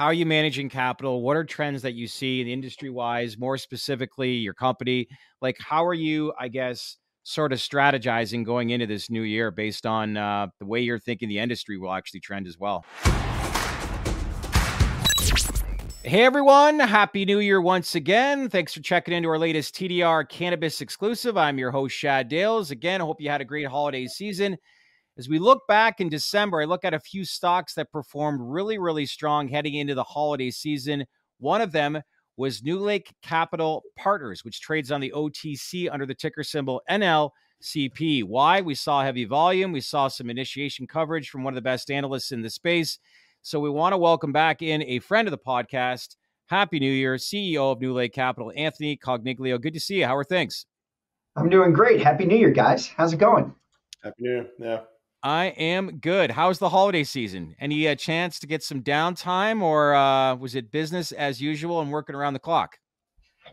how are you managing capital? What are trends that you see in industry wise, more specifically your company? Like, how are you, I guess, sort of strategizing going into this new year based on uh, the way you're thinking the industry will actually trend as well? Hey everyone, Happy New Year once again. Thanks for checking into our latest TDR Cannabis exclusive. I'm your host, Shadd Dales. Again, I hope you had a great holiday season. As we look back in December, I look at a few stocks that performed really, really strong heading into the holiday season. One of them was NewLake Capital Partners, which trades on the OTC under the ticker symbol NLCP. Why? We saw heavy volume. We saw some initiation coverage from one of the best analysts in the space. So we want to welcome back in a friend of the podcast. Happy New Year, CEO of NewLake Capital, Anthony Coniglio. Good to see you. How are things? I'm doing great. Happy New Year, guys. How's it going? Happy New Year. Yeah. I am good. How's the holiday season? Any uh, chance to get some downtime, or uh, was it business as usual and working around the clock?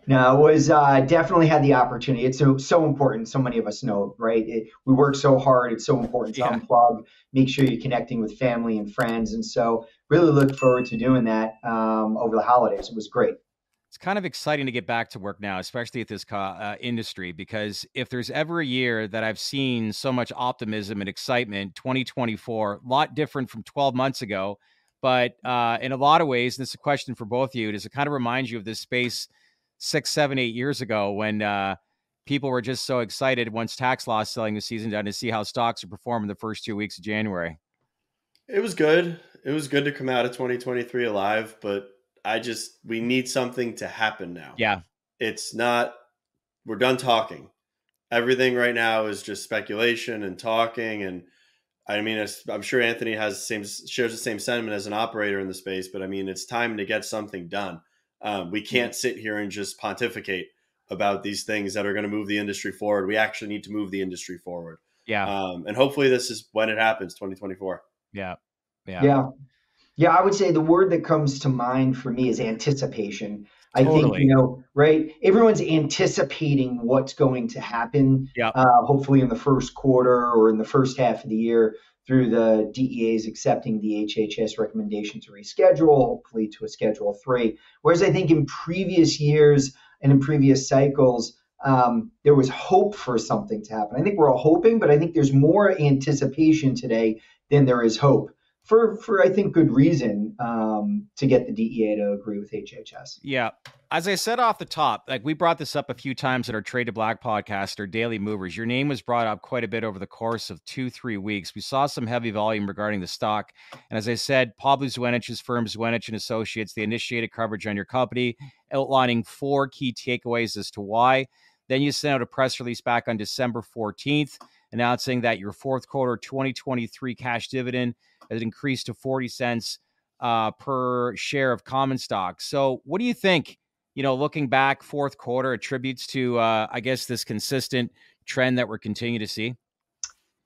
No, it was uh, definitely had the opportunity. It's so so important. So many of us know, right? It, we work so hard. It's so important to yeah. unplug. Make sure you're connecting with family and friends, and so really look forward to doing that um, over the holidays. It was great it's kind of exciting to get back to work now, especially at this uh, industry, because if there's ever a year that I've seen so much optimism and excitement, 2024, a lot different from 12 months ago. But uh, in a lot of ways, and this is a question for both of you, does it kind of remind you of this space six, seven, eight years ago when uh, people were just so excited once tax loss selling the season done to see how stocks are performing the first two weeks of January? It was good. It was good to come out of 2023 alive, but I just we need something to happen now. Yeah. It's not we're done talking. Everything right now is just speculation and talking and I mean I'm sure Anthony has the same shares the same sentiment as an operator in the space, but I mean it's time to get something done. Um, we can't sit here and just pontificate about these things that are going to move the industry forward. We actually need to move the industry forward. Yeah. Um, and hopefully this is when it happens, 2024. Yeah. Yeah. Yeah. Yeah, I would say the word that comes to mind for me is anticipation. Totally. I think, you know, right? Everyone's anticipating what's going to happen, yeah. Uh, hopefully in the first quarter or in the first half of the year through the DEA's accepting the HHS recommendation to reschedule, hopefully to a Schedule 3. Whereas I think in previous years and in previous cycles, um, there was hope for something to happen. I think we're all hoping, but I think there's more anticipation today than there is hope for for I think good reason um, to get the DEA to agree with HHS. Yeah, as I said off the top, like we brought this up a few times at our Trade to Black podcast or Daily Movers. Your name was brought up quite a bit over the course of two three weeks. We saw some heavy volume regarding the stock, and as I said, Pablo Zuanich's firm Zuanich and Associates they initiated coverage on your company, outlining four key takeaways as to why. Then you sent out a press release back on December fourteenth announcing that your fourth quarter 2023 cash dividend has increased to 40 cents uh, per share of common stock. So, what do you think? You know, looking back, fourth quarter attributes to, uh, I guess, this consistent trend that we're continuing to see.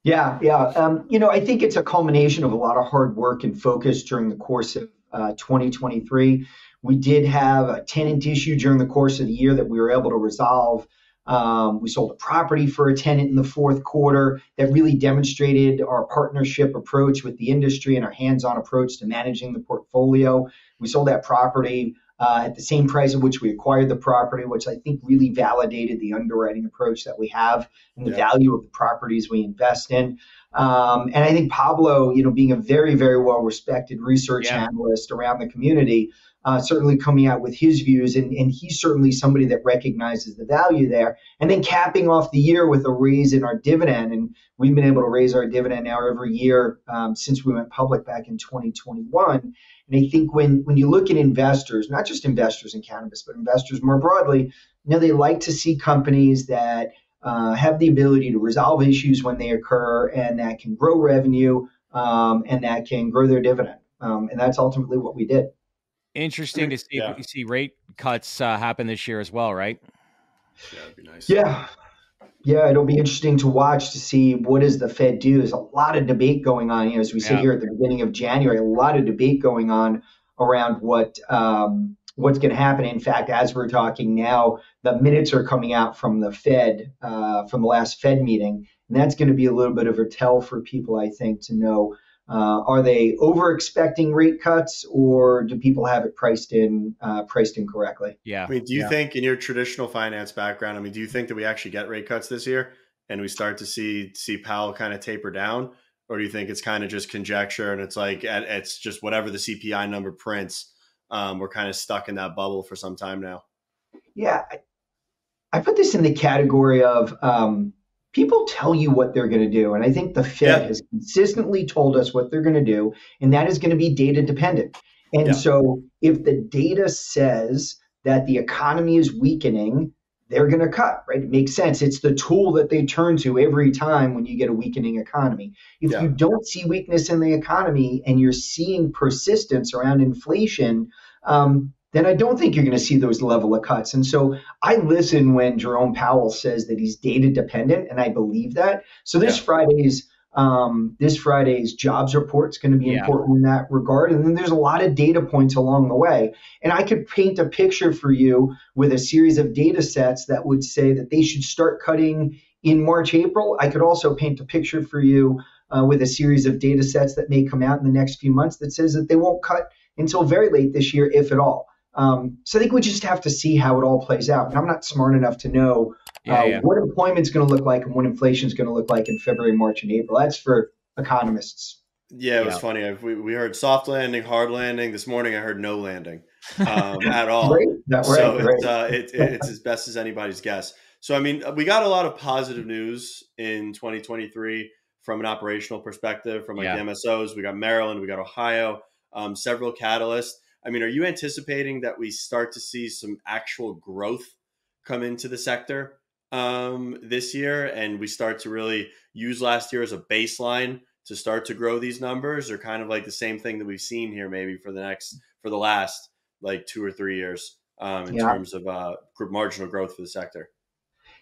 Yeah, yeah. Um, you know, I think it's a culmination of a lot of hard work and focus during the course of uh, 2023. We did have a tenant issue during the course of the year that we were able to resolve. Um, we sold a property for a tenant in the fourth quarter that really demonstrated our partnership approach with the industry and our hands on approach to managing the portfolio. We sold that property uh, at the same price at which we acquired the property, which I think really validated the underwriting approach that we have and the yeah. value of the properties we invest in. Um, and I think Pablo, you know, being a very, very well respected research yeah. analyst around the community, uh, certainly coming out with his views, and, and he's certainly somebody that recognizes the value there. And then capping off the year with a raise in our dividend, and we've been able to raise our dividend now every year um, since we went public back in 2021. And I think when when you look at investors, not just investors in cannabis, but investors more broadly, you know, they like to see companies that uh, have the ability to resolve issues when they occur and that can grow revenue um, and that can grow their dividend. Um, and that's ultimately what we did. Interesting to see yeah. you see rate cuts uh, happen this year as well, right? Yeah, that'd be nice. Yeah. Yeah, it'll be interesting to watch to see what does the Fed do. There's a lot of debate going on. You know, as we sit here at the beginning of January, a lot of debate going on around what um, what's going to happen. In fact, as we're talking now, the minutes are coming out from the Fed uh, from the last Fed meeting, and that's going to be a little bit of a tell for people, I think, to know Uh, are they over expecting rate cuts, or do people have it priced in uh, priced in correctly? Yeah. I mean, do you Yeah. think in your traditional finance background, I mean, do you think that we actually get rate cuts this year and we start to see see Powell kind of taper down, or do you think it's kind of just conjecture and it's like it's just whatever the CPI number prints? Um, we're kind of stuck in that bubble for some time now. Yeah, I, I put this in the category of um, people tell you what they're going to do, and I think the Fed Yeah. has consistently told us what they're going to do, and that is going to be data dependent. And Yeah. so, if the data says that the economy is weakening, they're going to cut, right? It makes sense. It's the tool that they turn to every time when you get a weakening economy. If Yeah. you don't see weakness in the economy and you're seeing persistence around inflation, um, then I don't think you're going to see those level of cuts. And so I listen when Jerome Powell says that he's data dependent, and I believe that. So this Yeah. Friday's um, this Friday's jobs report is going to be Yeah. important in that regard. And then there's a lot of data points along the way. And I could paint a picture for you with a series of data sets that would say that they should start cutting in March, April. I could also paint a picture for you uh, with a series of data sets that may come out in the next few months that says that they won't cut until very late this year, if at all. Um, so I think we just have to see how it all plays out. And I'm not smart enough to know Yeah, uh, yeah. what employment's going to look like and what inflation's going to look like in February, March, and April. That's for economists. Yeah, it was Yeah. funny. I- We, we heard soft landing, hard landing. This morning, I heard no landing um, at all. Right? That, right, so right. it's uh, it, it- it's as best as anybody's guess. So I mean, we got a lot of positive news in 2023 from an operational perspective, from like Yeah. the MSOs. We got Maryland, we got Ohio, um, several catalysts. I mean, are you anticipating that we start to see some actual growth come into the sector um, this year, and we start to really use last year as a baseline to start to grow these numbers, or kind of like the same thing that we've seen here, maybe for the next for the last like two or three years um, in Yeah. terms of uh, marginal growth for the sector.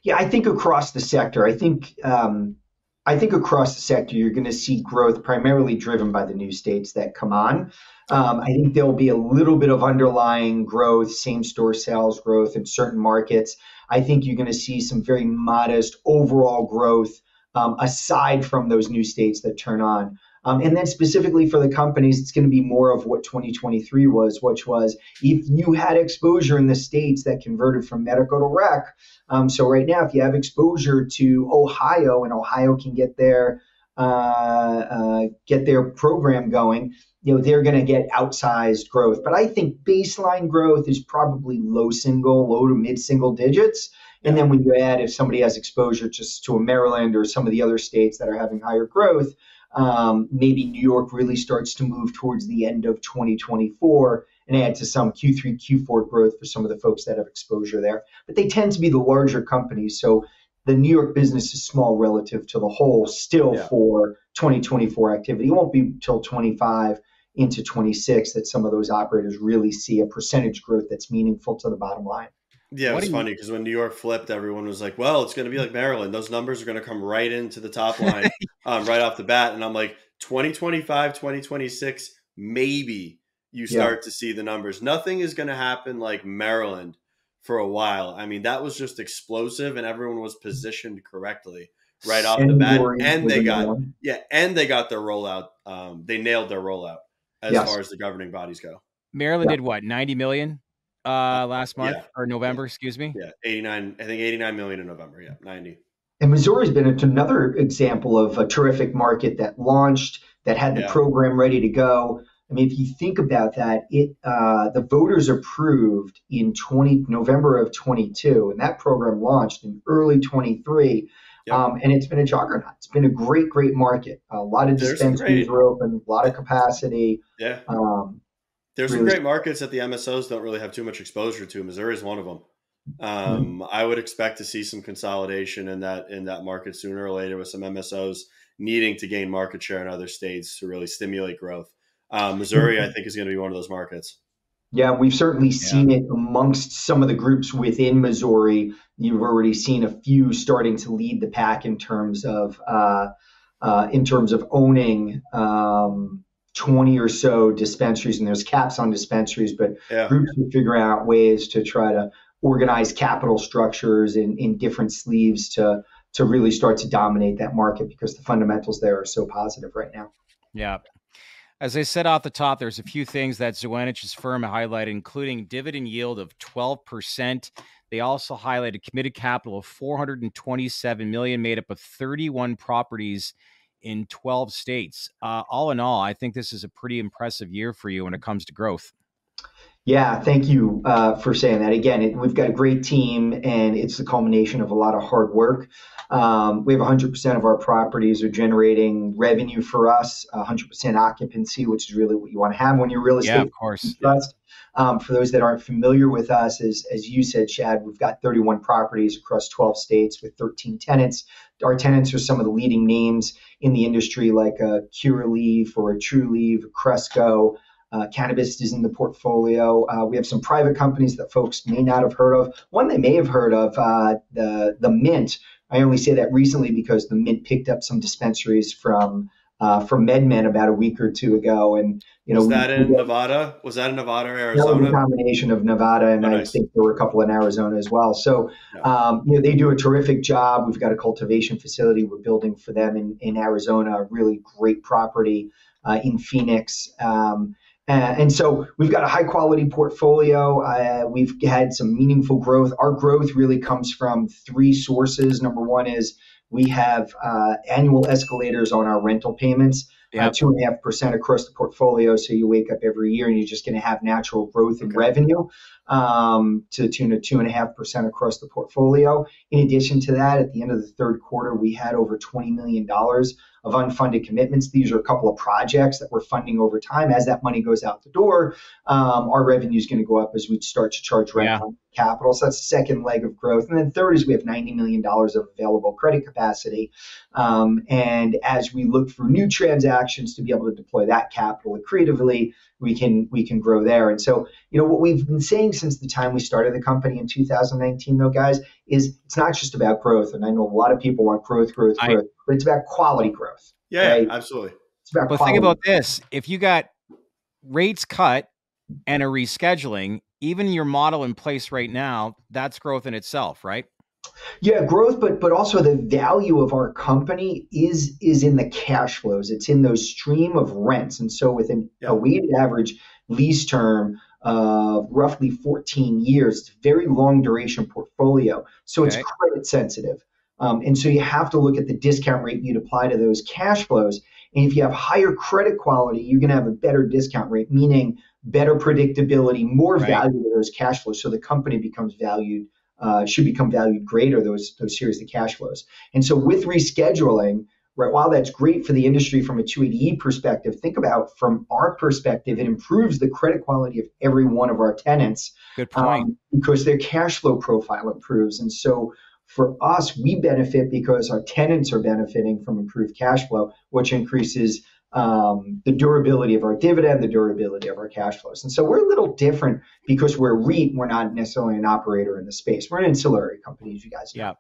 Yeah, I think across the sector, I think um, I think across the sector, you're going to see growth primarily driven by the new states that come on. Um, I think there'll be a little bit of underlying growth, same store sales growth in certain markets. I think you're going to see some very modest overall growth um, aside from those new states that turn on. Um, and then specifically for the companies, it's going to be more of what 2023 was, which was if you had exposure in the states that converted from medical to rec. Um, so right now, if you have exposure to Ohio and Ohio can get their uh, uh, get their program going, you know they're going to get outsized growth. But I think baseline growth is probably low single, low to mid single digits. And then when you add if somebody has exposure just to a Maryland or some of the other states that are having higher growth, um, maybe New York really starts to move towards the end of 2024 and add to some Q3, Q4 growth for some of the folks that have exposure there. But they tend to be the larger companies. So the New York business is small relative to the whole still Yeah. for 2024 activity. It won't be until 25 into 26 that some of those operators really see a percentage growth that's meaningful to the bottom line. Yeah, it What was funny because when New York flipped, everyone was like, "Well, it's going to be like Maryland. Those numbers are going to come right into the top line um, right off the bat." And I'm like, 2025, 2026, maybe you Yeah. start to see the numbers. Nothing is going to happen like Maryland for a while. I mean, that was just explosive, and everyone was positioned correctly right off the bat. And they got one. yeah, and they got their rollout. Um, they nailed their rollout as Yes. far as the governing bodies go. Maryland Yeah. did what? 90 million uh last month Yeah. or November, excuse me. Yeah, 89. I think 89 million in November. Yeah, 90. And Missouri's been another example of a terrific market that launched, that had the Yeah. program ready to go. I mean, if you think about that, it uh, the voters approved in 20 November of 22, and that program launched in early 23. Yep. Um, and it's been a juggernaut. It's been a great, great market. A lot of There's dispensaries great- were open, a lot of capacity. Yeah. Um, There's some great markets that the MSOs don't really have too much exposure to. Missouri is one of them. Um, I would expect to see some consolidation in that in that market sooner or later, with some MSOs needing to gain market share in other states to really stimulate growth. Um, Missouri, I think, is going to be one of those markets. Yeah, we've certainly seen it amongst some of the groups within Missouri. You've already seen a few starting to lead the pack in terms of uh, uh, in terms of owning um, 20 or so dispensaries, and there's caps on dispensaries, but Yeah, groups are figuring out ways to try to organize capital structures in, in different sleeves to to really start to dominate that market because the fundamentals there are so positive right now. Yeah. As I said off the top, there's a few things that Zuanich's firm highlighted, including dividend yield of 12%. They also highlighted committed capital of 427 million, made up of 31 properties in 12 states. Uh, all in all, I think this is a pretty impressive year for you when it comes to growth. Yeah, thank you uh, for saying that. Again, it, we've got a great team, and it's the culmination of a lot of hard work. Um, we have 100% of our properties are generating revenue for us, 100% occupancy, which is really what you want to have when you're real estate. Yeah, of course. Trust. Um, for those that aren't familiar with us, as, as you said, Shadd, we've got 31 properties across 12 states with 13 tenants. Our tenants are some of the leading names in the industry, like a Curaleaf or a Trulieve, Cresco. Uh, Cannabist is in the portfolio. Uh, we have some private companies that folks may not have heard of. One they may have heard of, uh, the the Mint. I only say that recently because the Mint picked up some dispensaries from uh, from MedMen about a week or two ago, and you know was that in Nevada? Was that in Nevada or Arizona? That was a combination of Nevada, and oh, nice. I think there were a couple in Arizona as well. So yeah. um, you know they do a terrific job. We've got a cultivation facility we're building for them in in Arizona, a really great property uh, in Phoenix. Um, and so we've got a high quality portfolio. Uh, we've had some meaningful growth. Our growth really comes from three sources. Number one is we have uh, annual escalators on our rental payments, uh, two and a half percent across the portfolio. So you wake up every year and you're just going to have natural growth in okay. revenue um, to the tune of two and a half percent across the portfolio. In addition to that, at the end of the third quarter, we had over $20 million of unfunded commitments. These are a couple of projects that we're funding over time. As that money goes out the door, um, our revenue is going to go up as we start to charge rent yeah. on capital. So that's the second leg of growth. And then third is we have $90 million of available credit capacity. Um, and as we look for new transactions to be able to deploy that capital creatively, we can we can grow there. And so, you know, what we've been saying since the time we started the company in 2019, though, guys, is it's not just about growth. And I know a lot of people want growth, growth, I, growth, but it's about quality growth. Yeah, right? absolutely. It's about. But quality. think about this: if you got rates cut and a rescheduling, even your model in place right now, that's growth in itself, right? Yeah, growth, but but also the value of our company is is in the cash flows. It's in those stream of rents, and so within yeah. a weighted average lease term of roughly 14 years, it's a very long duration portfolio. So okay. it's credit sensitive, um, and so you have to look at the discount rate you'd apply to those cash flows. And if you have higher credit quality, you're going to have a better discount rate, meaning better predictability, more right. value to those cash flows. So the company becomes valued uh, should become valued greater those those series of cash flows. And so with rescheduling, right, while that's great for the industry from a 280E perspective, think about from our perspective, it improves the credit quality of every one of our tenants. Good point. Um, because their cash flow profile improves, and so. For us, we benefit because our tenants are benefiting from improved cash flow, which increases um, the durability of our dividend, the durability of our cash flows. And so we're a little different because we're REIT. We're not necessarily an operator in the space. We're an ancillary company, as you guys know. Yeah.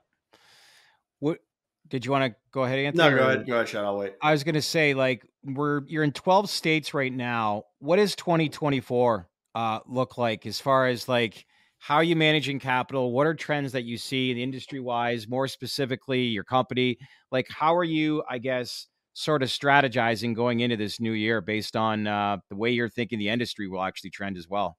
What did you want to go ahead, Anthony? No, go ahead. Go ahead, Sean. I'll wait. I was going to say, like, we're you're in 12 states right now. What does 2024 uh, look like as far as like how are you managing capital? What are trends that you see in industry wise? More specifically, your company. Like, how are you? I guess sort of strategizing going into this new year based on uh, the way you're thinking the industry will actually trend as well?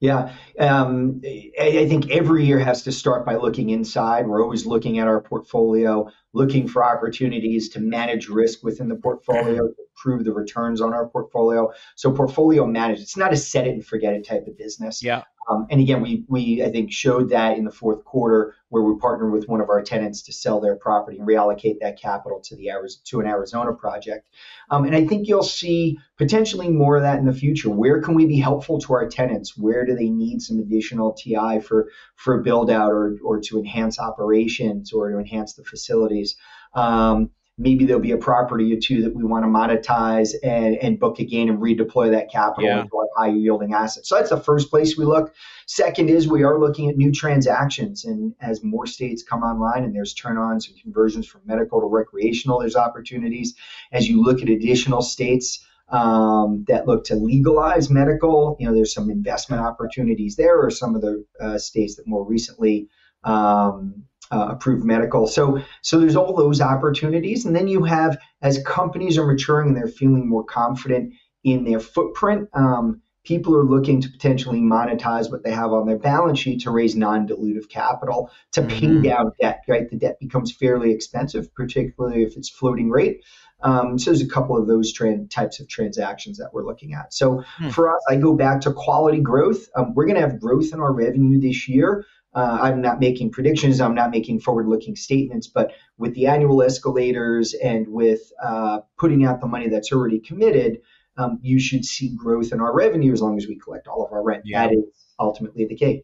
Yeah, um, I, think every year has to start by looking inside. We're always looking at our portfolio, looking for opportunities to manage risk within the portfolio, improve the returns on our portfolio. So portfolio management, it's not a set it and forget it type of business. Yeah. Um, and again, we we I think showed that in the fourth quarter where we partnered with one of our tenants to sell their property and reallocate that capital to the to an Arizona project. Um, and I think you'll see potentially more of that in the future. Where can we be helpful to our tenants? Where do they need some additional TI for for build out or or to enhance operations or to enhance the facilities? Um, maybe there'll be a property or two that we want to monetize and, and book a gain and redeploy that capital yeah. into our high yielding assets. So that's the first place we look. Second is we are looking at new transactions. And as more states come online and there's turn ons and conversions from medical to recreational, there's opportunities. As you look at additional states, um, that look to legalize medical. You know, there's some investment opportunities there, or some of the uh, states that more recently um, uh, approved medical. So, so there's all those opportunities, and then you have as companies are maturing and they're feeling more confident in their footprint. Um, people are looking to potentially monetize what they have on their balance sheet to raise non-dilutive capital to pay mm-hmm. down debt. Right, the debt becomes fairly expensive, particularly if it's floating rate. Um, so there's a couple of those types of transactions that we're looking at. So hmm. for us, I go back to quality growth. Um, we're going to have growth in our revenue this year. Uh, I'm not making predictions. I'm not making forward-looking statements. But with the annual escalators and with uh, putting out the money that's already committed, um, you should see growth in our revenue as long as we collect all of our rent. Yeah. That is ultimately the case.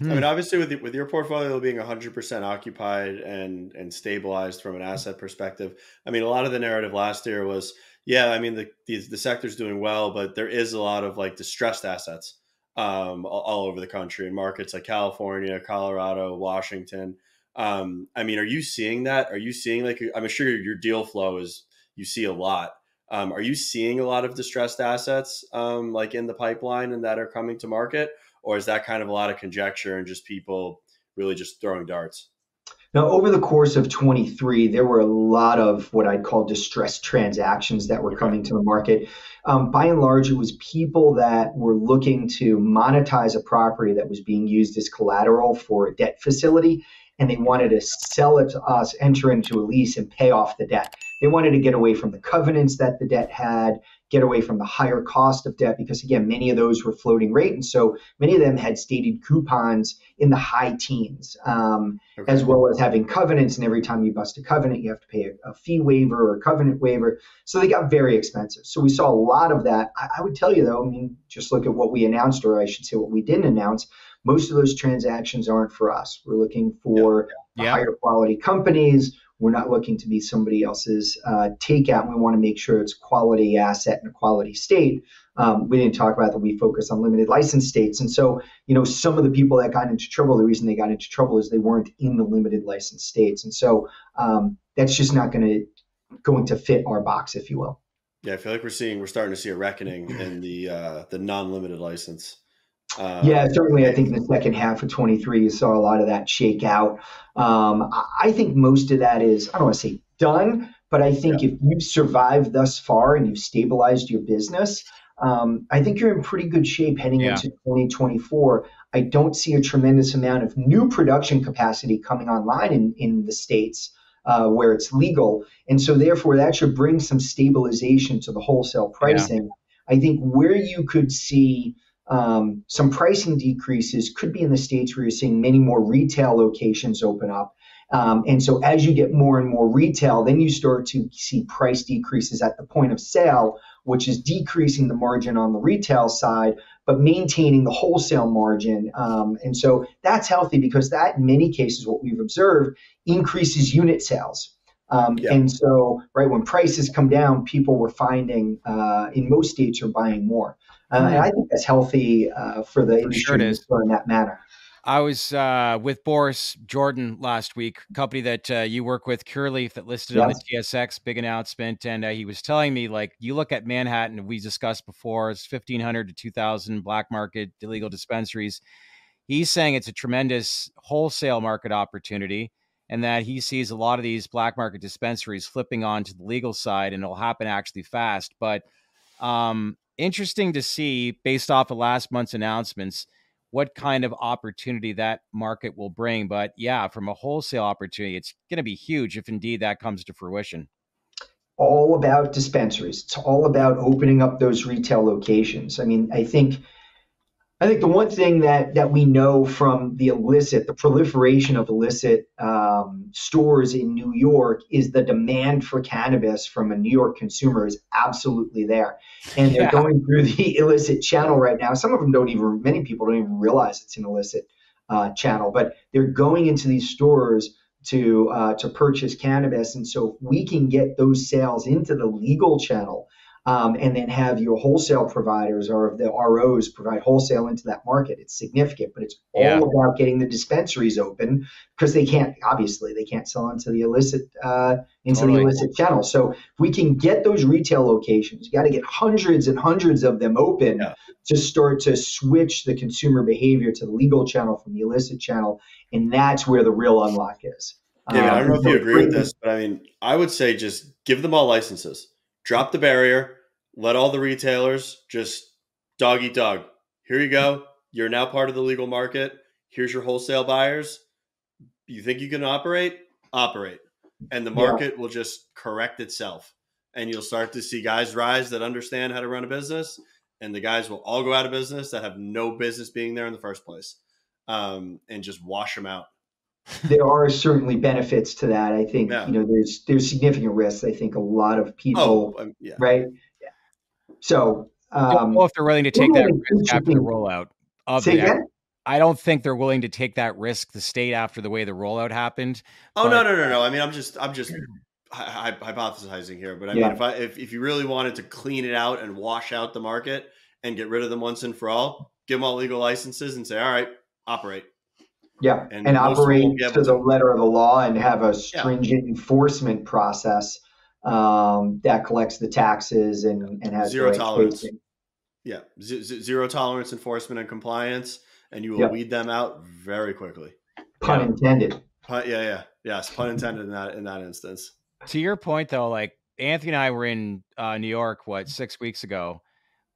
I mean, hmm. obviously, with the, with your portfolio being 100% occupied and and stabilized from an asset perspective, I mean, a lot of the narrative last year was, yeah, I mean, the the, the sector's doing well, but there is a lot of like distressed assets um, all, over the country in markets like California, Colorado, Washington. Um, I mean, are you seeing that? Are you seeing like I'm sure your deal flow is you see a lot. Um, are you seeing a lot of distressed assets um, like in the pipeline and that are coming to market? or is that kind of a lot of conjecture and just people really just throwing darts? Now, over the course of 23, there were a lot of what I'd call distressed transactions that were coming to the market. Um, by and large, it was people that were looking to monetize a property that was being used as collateral for a debt facility, and they wanted to sell it to us, enter into a lease, and pay off the debt. They wanted to get away from the covenants that the debt had get away from the higher cost of debt because again many of those were floating rate. And so many of them had stated coupons in the high teens um, okay. as well as having covenants. And every time you bust a covenant you have to pay a, a, fee waiver or a covenant waiver. So they got very expensive. So we saw a lot of that. I, I would tell you though i mean just look at what we announced or i should say what we didn't announce. Most of those transactions aren't for us. We're looking for yeah. Yeah. higher quality companies we're not looking to be somebody else's uh, takeout. We want to make sure it's quality asset in a quality state. Um, we didn't talk about that. We focus on limited license states, and so you know some of the people that got into trouble. The reason they got into trouble is they weren't in the limited license states, and so um, that's just not going to going to fit our box, if you will. Yeah, I feel like we're seeing we're starting to see a reckoning in the uh, the non limited license. Um, yeah, certainly. I think in the second half of 23, you saw a lot of that shake out. Um, I think most of that is, I don't want to say done, but I think yeah. if you've survived thus far and you've stabilized your business, um, I think you're in pretty good shape heading yeah. into 2024. I don't see a tremendous amount of new production capacity coming online in, in the States. Uh, where it's legal. And so, therefore, that should bring some stabilization to the wholesale pricing. Yeah. I think where you could see um, some pricing decreases could be in the states where you're seeing many more retail locations open up. Um, and so as you get more and more retail, then you start to see price decreases at the point of sale, which is decreasing the margin on the retail side, but maintaining the wholesale margin. Um, and so that's healthy because that, in many cases, what we've observed increases unit sales. Um, yeah. And so, right when prices come down, people were finding uh, in most states are buying more. Uh, and I think that's healthy uh, for the for industry sure in that manner. I was uh, with Boris Jordan last week, company that uh, you work with, Curaleaf, that listed yes. on the TSX. Big announcement, and uh, he was telling me like you look at Manhattan, we discussed before, it's fifteen hundred to two thousand black market illegal dispensaries. He's saying it's a tremendous wholesale market opportunity, and that he sees a lot of these black market dispensaries flipping onto the legal side, and it'll happen actually fast. But um, interesting to see based off of last month's announcements what kind of opportunity that market will bring. But yeah, from a wholesale opportunity, it's going to be huge if indeed that comes to fruition. All about dispensaries. It's all about opening up those retail locations. I mean, I think I think the one thing that that we know from the illicit, the proliferation of illicit um, stores in New York, is the demand for cannabis from a New York consumer is absolutely there, and they're yeah. going through the illicit channel right now. Some of them don't even, many people don't even realize it's an illicit uh, channel, but they're going into these stores to uh, to purchase cannabis, and so if we can get those sales into the legal channel um, and then have your wholesale providers or the ROs provide wholesale into that market. It's significant, but it's all Yeah. about getting the dispensaries open because they can't obviously they can't sell into the illicit uh, into Totally. the illicit channel. So if we can get those retail locations, you got to get hundreds and hundreds of them open Yeah. to start to switch the consumer behavior to the legal channel from the illicit channel, and that's where the real unlock is. David, I don't know Um, if you agree with this, but I mean, I would say just give them all licenses, drop the barrier, let all the retailers just dog eat dog. Here you go. You're now part of the legal market. Here's your wholesale buyers. You think you can operate? Operate. And the Yeah. market will just correct itself. And you'll start to see guys rise that understand how to run a business. And the guys will all go out of business that have no business being there in the first place um, and just wash them out. There are certainly benefits to that. I think Yeah. you know there's there's significant risks. I think a lot of people, Oh, um, yeah. right? So I don't um, know if they're willing to take that risk after the rollout of say the. again. I don't think they're willing to take that risk. The state after the way the rollout happened. Oh But- no no no no! I mean, I'm just I'm just hy- hy- hypothesizing here, but I Yeah. mean, if I if, if you really wanted to clean it out and wash out the market and get rid of them once and for all, give them all legal licenses and say, all right, operate. Yeah, And and, most of them operate won't be able to the letter of the law and have a stringent enforcement process um, that collects the taxes and, and has the Zero right tolerance. spacing. Yeah, z- z- zero tolerance enforcement and compliance, and you will Yep. weed them out very quickly. Pun Yeah. intended. Pun, yeah, yeah, yes, pun intended in that in that instance. To your point, though, like Anthony and I were in uh, New York, what six weeks ago,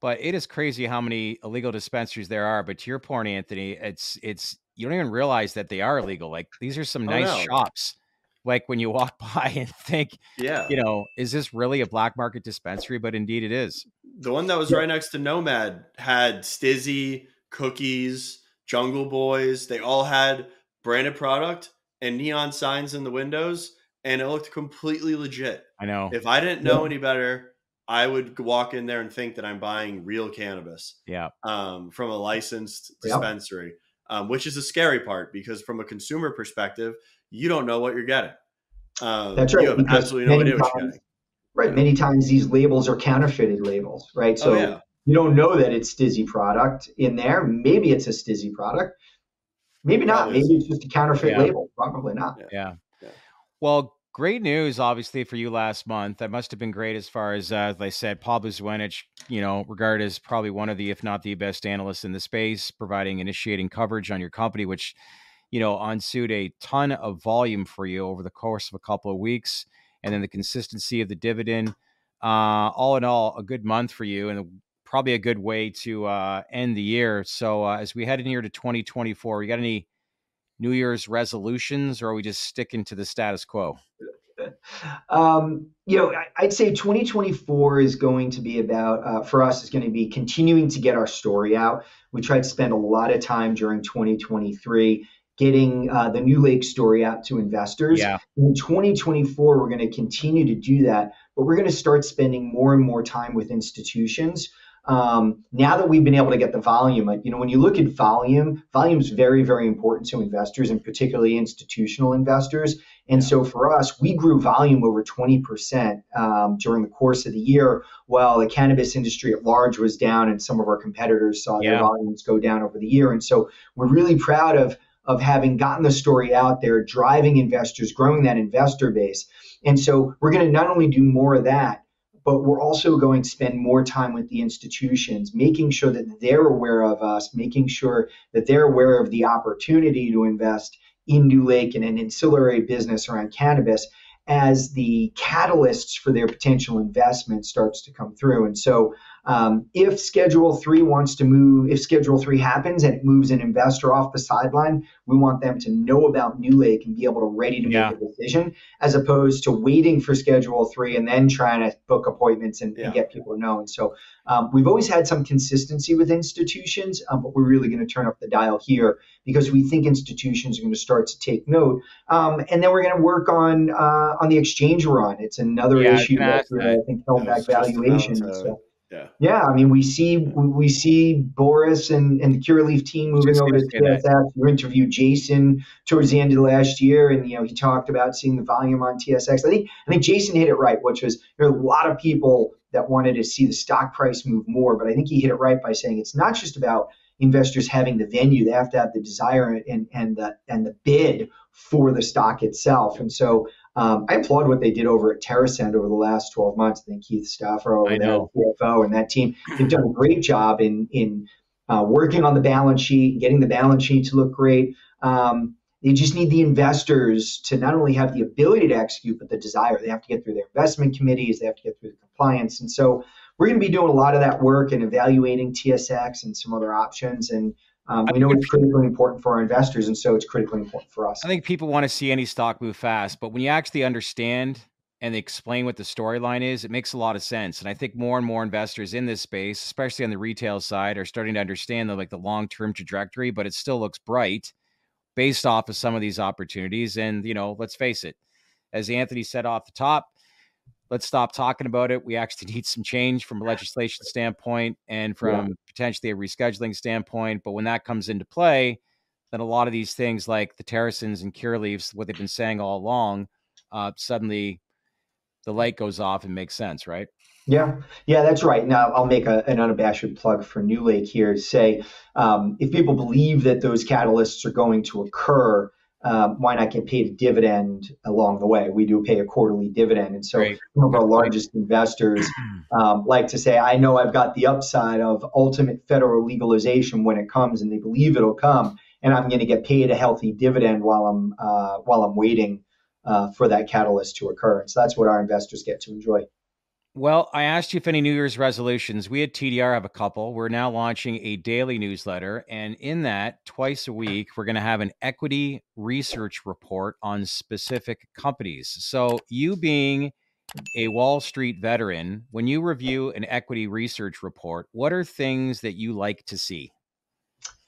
but it is crazy how many illegal dispensaries there are. But to your point, Anthony, it's it's you don't even realize that they are illegal. Like these are some Oh, nice no. shops. Like when you walk by and think, Yeah, you know, is this really a black market dispensary? But indeed, it is. the one that was right next to Nomad had Stizzy, cookies, Jungle Boys. They all had branded product and neon signs in the windows, and it looked completely legit. I know. If I didn't know any better, I would walk in there and think that I'm buying real cannabis yeah, um, from a licensed Yep. Dispensary, um, which is a scary part because from a consumer perspective, you don't know what you're getting. Um, That's right, You have absolutely no many idea what you're times- getting. Right. Many times these labels are counterfeited labels, right? So oh yeah. you don't know that it's Stizzy product in there. Maybe it's a Stizzy product. Maybe not. Probably Maybe it's just a counterfeit Yeah. label. Probably not. yeah. Yeah. Well, great news, obviously, for you last month. That must have been great as far as, uh, as I said, Paul Zuanich, you know, regarded as probably one of the, if not the best analysts in the space, providing initiating coverage on your company, which, you know, ensued a ton of volume for you over the course of a couple of weeks. And then the consistency of the dividend. Uh, all in all, a good month for you and probably a good way to uh, end the year. So uh, as we head in here to 2024, you got any New Year's resolutions or are we just sticking to the status quo? Um, you know, I'd say 2024 is going to be about, uh, for us, is going to be continuing to get our story out. We tried to spend a lot of time during 2023 getting uh, the NewLake story out to investors. Yeah. In 2024, we're going to continue to do that, but we're going to start spending more and more time with institutions. Um, now that we've been able to get the volume, you know, when you look at volume, volume is very, very important to investors and particularly institutional investors. And so for us, we grew volume over 20% um, during the course of the year, while the cannabis industry at large was down and some of our competitors saw their volumes go down over the year. And so we're really proud of of having gotten the story out there, driving investors, growing that investor base. And so we're going to not only do more of that, but we're also going to spend more time with the institutions, making sure that they're aware of us, making sure that they're aware of the opportunity to invest in NewLake and an ancillary business around cannabis as the catalysts for their potential investment starts to come through. And so um, if Schedule 3 wants to move, if Schedule 3 happens and it moves an investor off the sideline, we want them to know about NewLake and be able to ready to Yeah. make a decision as opposed to waiting for Schedule 3 and then trying to book appointments and, Yeah. and get people to know. And so um, we've always had some consistency with institutions, um, but we're really going to turn up the dial here because we think institutions are going to start to take note. Um, and then we're going to work on uh, on the exchange we're on. It's another Yeah, issue that. I think held back was just about valuation. to- So, Yeah. Yeah, I mean, we see we see Boris and, and the Curaleaf team moving over to TSX. You interviewed Jason towards the end of last year, and you know he talked about seeing the volume on TSX. I think I think Jason hit it right, which was there are a lot of people that wanted to see the stock price move more, but I think he hit it right by saying it's not just about investors having the venue; they have to have the desire and and the and the bid for the stock itself. And so um, I applaud what they did over at TerrAscend over the last 12 months. I think Keith over there, CFO, and that team, they've done a great job in in uh, working on the balance sheet, getting the balance sheet to look great. Um, they just need the investors to not only have the ability to execute, but the desire. They have to get through their investment committees, they have to get through the compliance. And so we're going to be doing a lot of that work and evaluating TSX and some other options. And um, we know it's critically important for our investors, and so it's critically important for us. I think people want to see any stock move fast, but when you actually understand and they explain what the storyline is, it makes a lot of sense. And I think more and more investors in this space, especially on the retail side, are starting to understand the like the long term trajectory. But it still looks bright based off of some of these opportunities. And you know, let's face it, as Anthony said off the top, let's stop talking about it. We actually need some change from a legislation standpoint and from yeah. potentially a rescheduling standpoint. But when that comes into play, then a lot of these things like the TerrAscends and Curaleafs, what they've been saying all along, uh, suddenly the light goes off and makes sense, right? Yeah, yeah, that's right. Now I'll make a, an unabashed plug for NewLake here to say um, if people believe that those catalysts are going to occur, um, why not get paid a dividend along the way? We do pay a quarterly dividend. And so right. some of our largest investors um, like to say, I know I've got the upside of ultimate federal legalization when it comes, and they believe it'll come, and I'm going to get paid a healthy dividend while I'm uh, while I'm waiting uh, for that catalyst to occur. And so that's what our investors get to enjoy. Well, I asked you if any New Year's resolutions. We at TDR have a couple. We're now launching a daily newsletter. And in that, twice a week, we're going to have an equity research report on specific companies. So, you being a Wall Street veteran, when you review an equity research report, what are things that you like to see?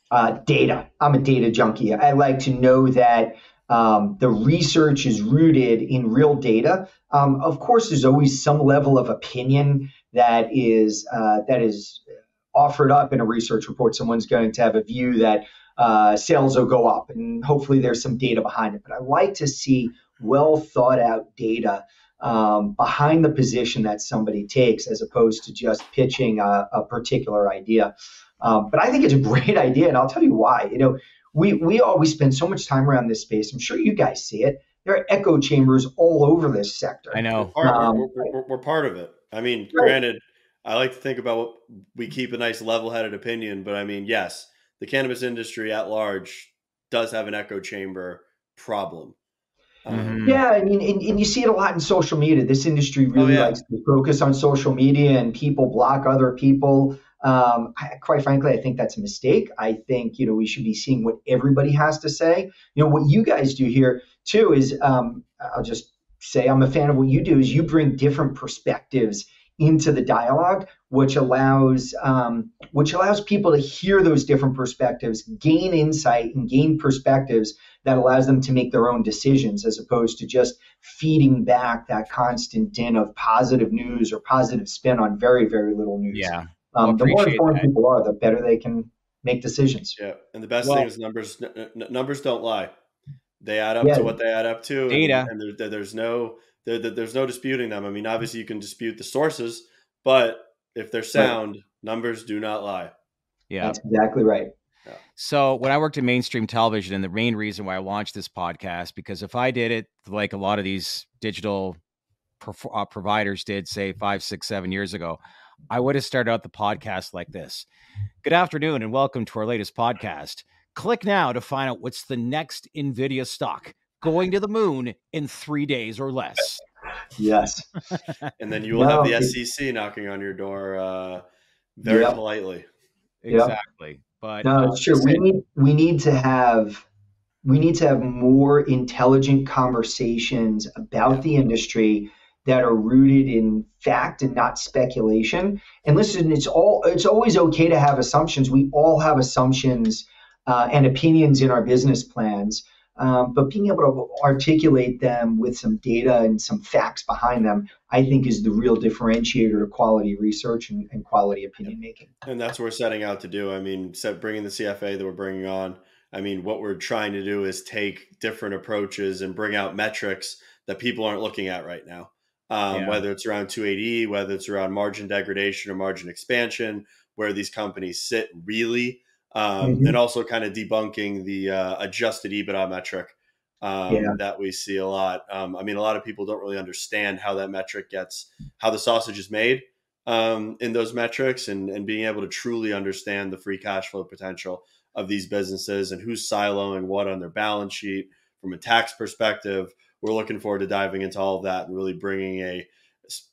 Uh, data. I'm a data junkie. I like to know that um, the research is rooted in real data. Um, of course, there's always some level of opinion that is uh, that is offered up in a research report. Someone's going to have a view that uh, sales will go up, and hopefully there's some data behind it. But I like to see well thought out data um, behind the position that somebody takes, as opposed to just pitching a, a particular idea. Um, but I think it's a great idea, and I'll tell you why. You know, we we always spend so much time around this space. I'm sure you guys see it. There are echo chambers all over this sector. I know. We're part, um, we're, we're, we're part, of it. I mean, right. granted, I like to think about what we keep a nice level-headed opinion, but I mean, yes, the cannabis industry at large does have an echo chamber problem. Um, yeah, I mean, and, and, you see it a lot in social media. This industry oh, really oh, yeah. likes to focus on social media, and people block other people. Um, I, quite frankly, I think that's a mistake. I think you know we should be seeing what everybody has to say. You know what you guys do here too is um, I'll just say I'm a fan of what you do is you bring different perspectives into the dialogue, which allows um, which allows people to hear those different perspectives, gain insight, and gain perspectives that allows them to make their own decisions, as opposed to just feeding back that constant din of positive news or positive spin on very very little news. Yeah, um, the more informed that. people are, the better they can make decisions. Yeah, and the best well, thing is numbers. N- numbers don't lie; they add up yeah. to what they add up to. Data, and, and there, there's no there, there's no disputing them. I mean, obviously you can dispute the sources, but if they're sound, right. numbers do not lie. Yeah, that's exactly right. So when I worked in mainstream television, and the main reason why I launched this podcast, because if I did it like a lot of these digital uh, providers did, say five, six, seven years ago, I would have started out the podcast like this Good afternoon, and welcome to our latest podcast. Click now to find out what's the next NVIDIA stock going to the moon in three days or less. Yes. and then you will no, have the SEC knocking on your door uh, very yep. politely. Exactly. Yep. But no, uh, it's true. We need we need to have we need to have more intelligent conversations about the industry that are rooted in fact and not speculation. And listen, it's all it's always okay to have assumptions. We all have assumptions uh, and opinions in our business plans. um, but being able to articulate them with some data and some facts behind them, I think, is the real differentiator to quality research and, and quality opinion making. And that's what we're setting out to do. I mean, bringing the CFA that we're bringing on. I mean, what we're trying to do is take different approaches and bring out metrics that people aren't looking at right now. Um, yeah. Whether it's around 280, whether it's around margin degradation or margin expansion, where these companies sit really um, mm-hmm. and also kind of debunking the uh, adjusted EBITDA metric um, yeah. that we see a lot. Um, I mean, a lot of people don't really understand how that metric gets, how the sausage is made um, in those metrics, and, and being able to truly understand the free cash flow potential of these businesses and who's siloing what on their balance sheet from a tax perspective. We're looking forward to diving into all of that and really bringing a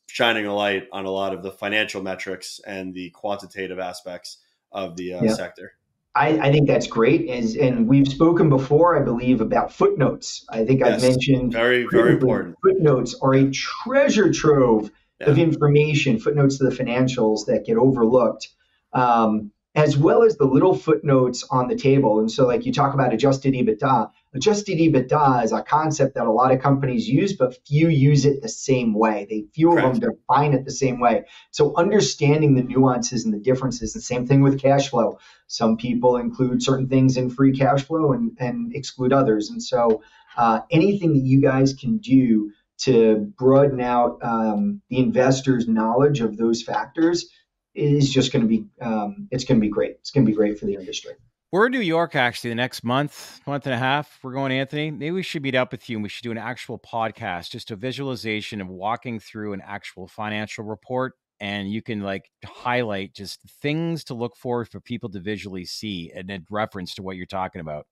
shining a light on a lot of the financial metrics and the quantitative aspects of the uh, yeah. sector. I, I, think that's great. As, and we've spoken before, I believe, about footnotes. I think yes, I've mentioned very, very important. Footnotes are a treasure trove yeah. of information, footnotes to the financials that get overlooked. Um, as well as the little footnotes on the table. And so, like you talk about adjusted EBITDA, adjusted EBITDA is a concept that a lot of companies use, but few use it the same way. They few Correct. of them define it the same way. So, understanding the nuances and the differences, the same thing with cash flow. Some people include certain things in free cash flow and, and exclude others. And so, uh, anything that you guys can do to broaden out um, the investor's knowledge of those factors is just going to be um, it's going to be great. It's going to be great for the industry. We're in New York actually the next month, month and a half. We're going, Anthony. Maybe we should meet up with you and we should do an actual podcast, just a visualization of walking through an actual financial report. And you can like highlight just things to look for for people to visually see and in reference to what you're talking about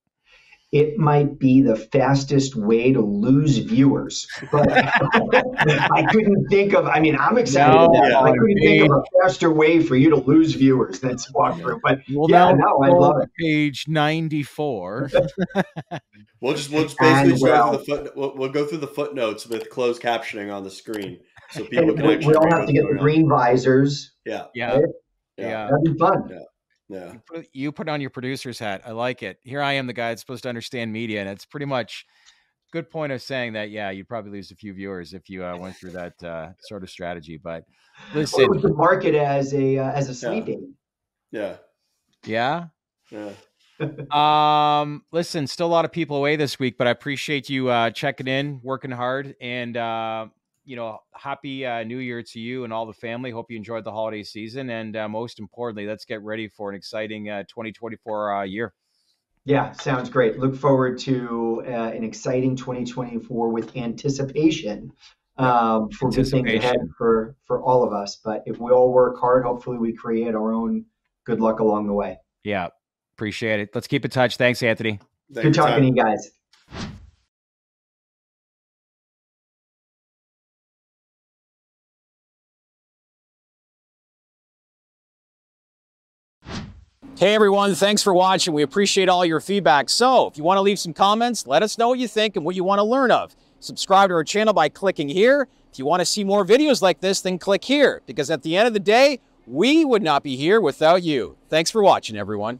it might be the fastest way to lose viewers. But I couldn't think of, I mean, I'm excited no, yeah, I couldn't think of a faster way for you to lose viewers than walkthrough. But well, yeah, no, I love it. Page 94. we'll just, we'll just basically well, go, through the foot, we'll, we'll, go through the footnotes with closed captioning on the screen. So people can we, we all have to get the green visors. Yeah. Yeah. Right? yeah. yeah. That'd be fun. Yeah. Yeah. You put, you put on your producer's hat. I like it. Here I am, the guy that's supposed to understand media, and it's pretty much good point of saying that. Yeah, you'd probably lose a few viewers if you uh, went through that uh, sort of strategy. But listen, to market as a uh, as a sleeping. Yeah. Yeah. Yeah. um, listen, still a lot of people away this week, but I appreciate you uh, checking in, working hard, and uh, you know, happy uh, New Year to you and all the family. Hope you enjoyed the holiday season, and uh, most importantly, let's get ready for an exciting uh, 2024 uh, year. Yeah, sounds great. Look forward to uh, an exciting 2024 with anticipation um, for good things ahead for for all of us. But if we all work hard, hopefully we create our own good luck along the way. Yeah, appreciate it. Let's keep in touch. Thanks, Anthony. Good talking to you guys. Hey everyone, thanks for watching. We appreciate all your feedback. So, if you want to leave some comments, let us know what you think and what you want to learn of. Subscribe to our channel by clicking here. If you want to see more videos like this, then click here. Because at the end of the day, we would not be here without you. Thanks for watching, everyone.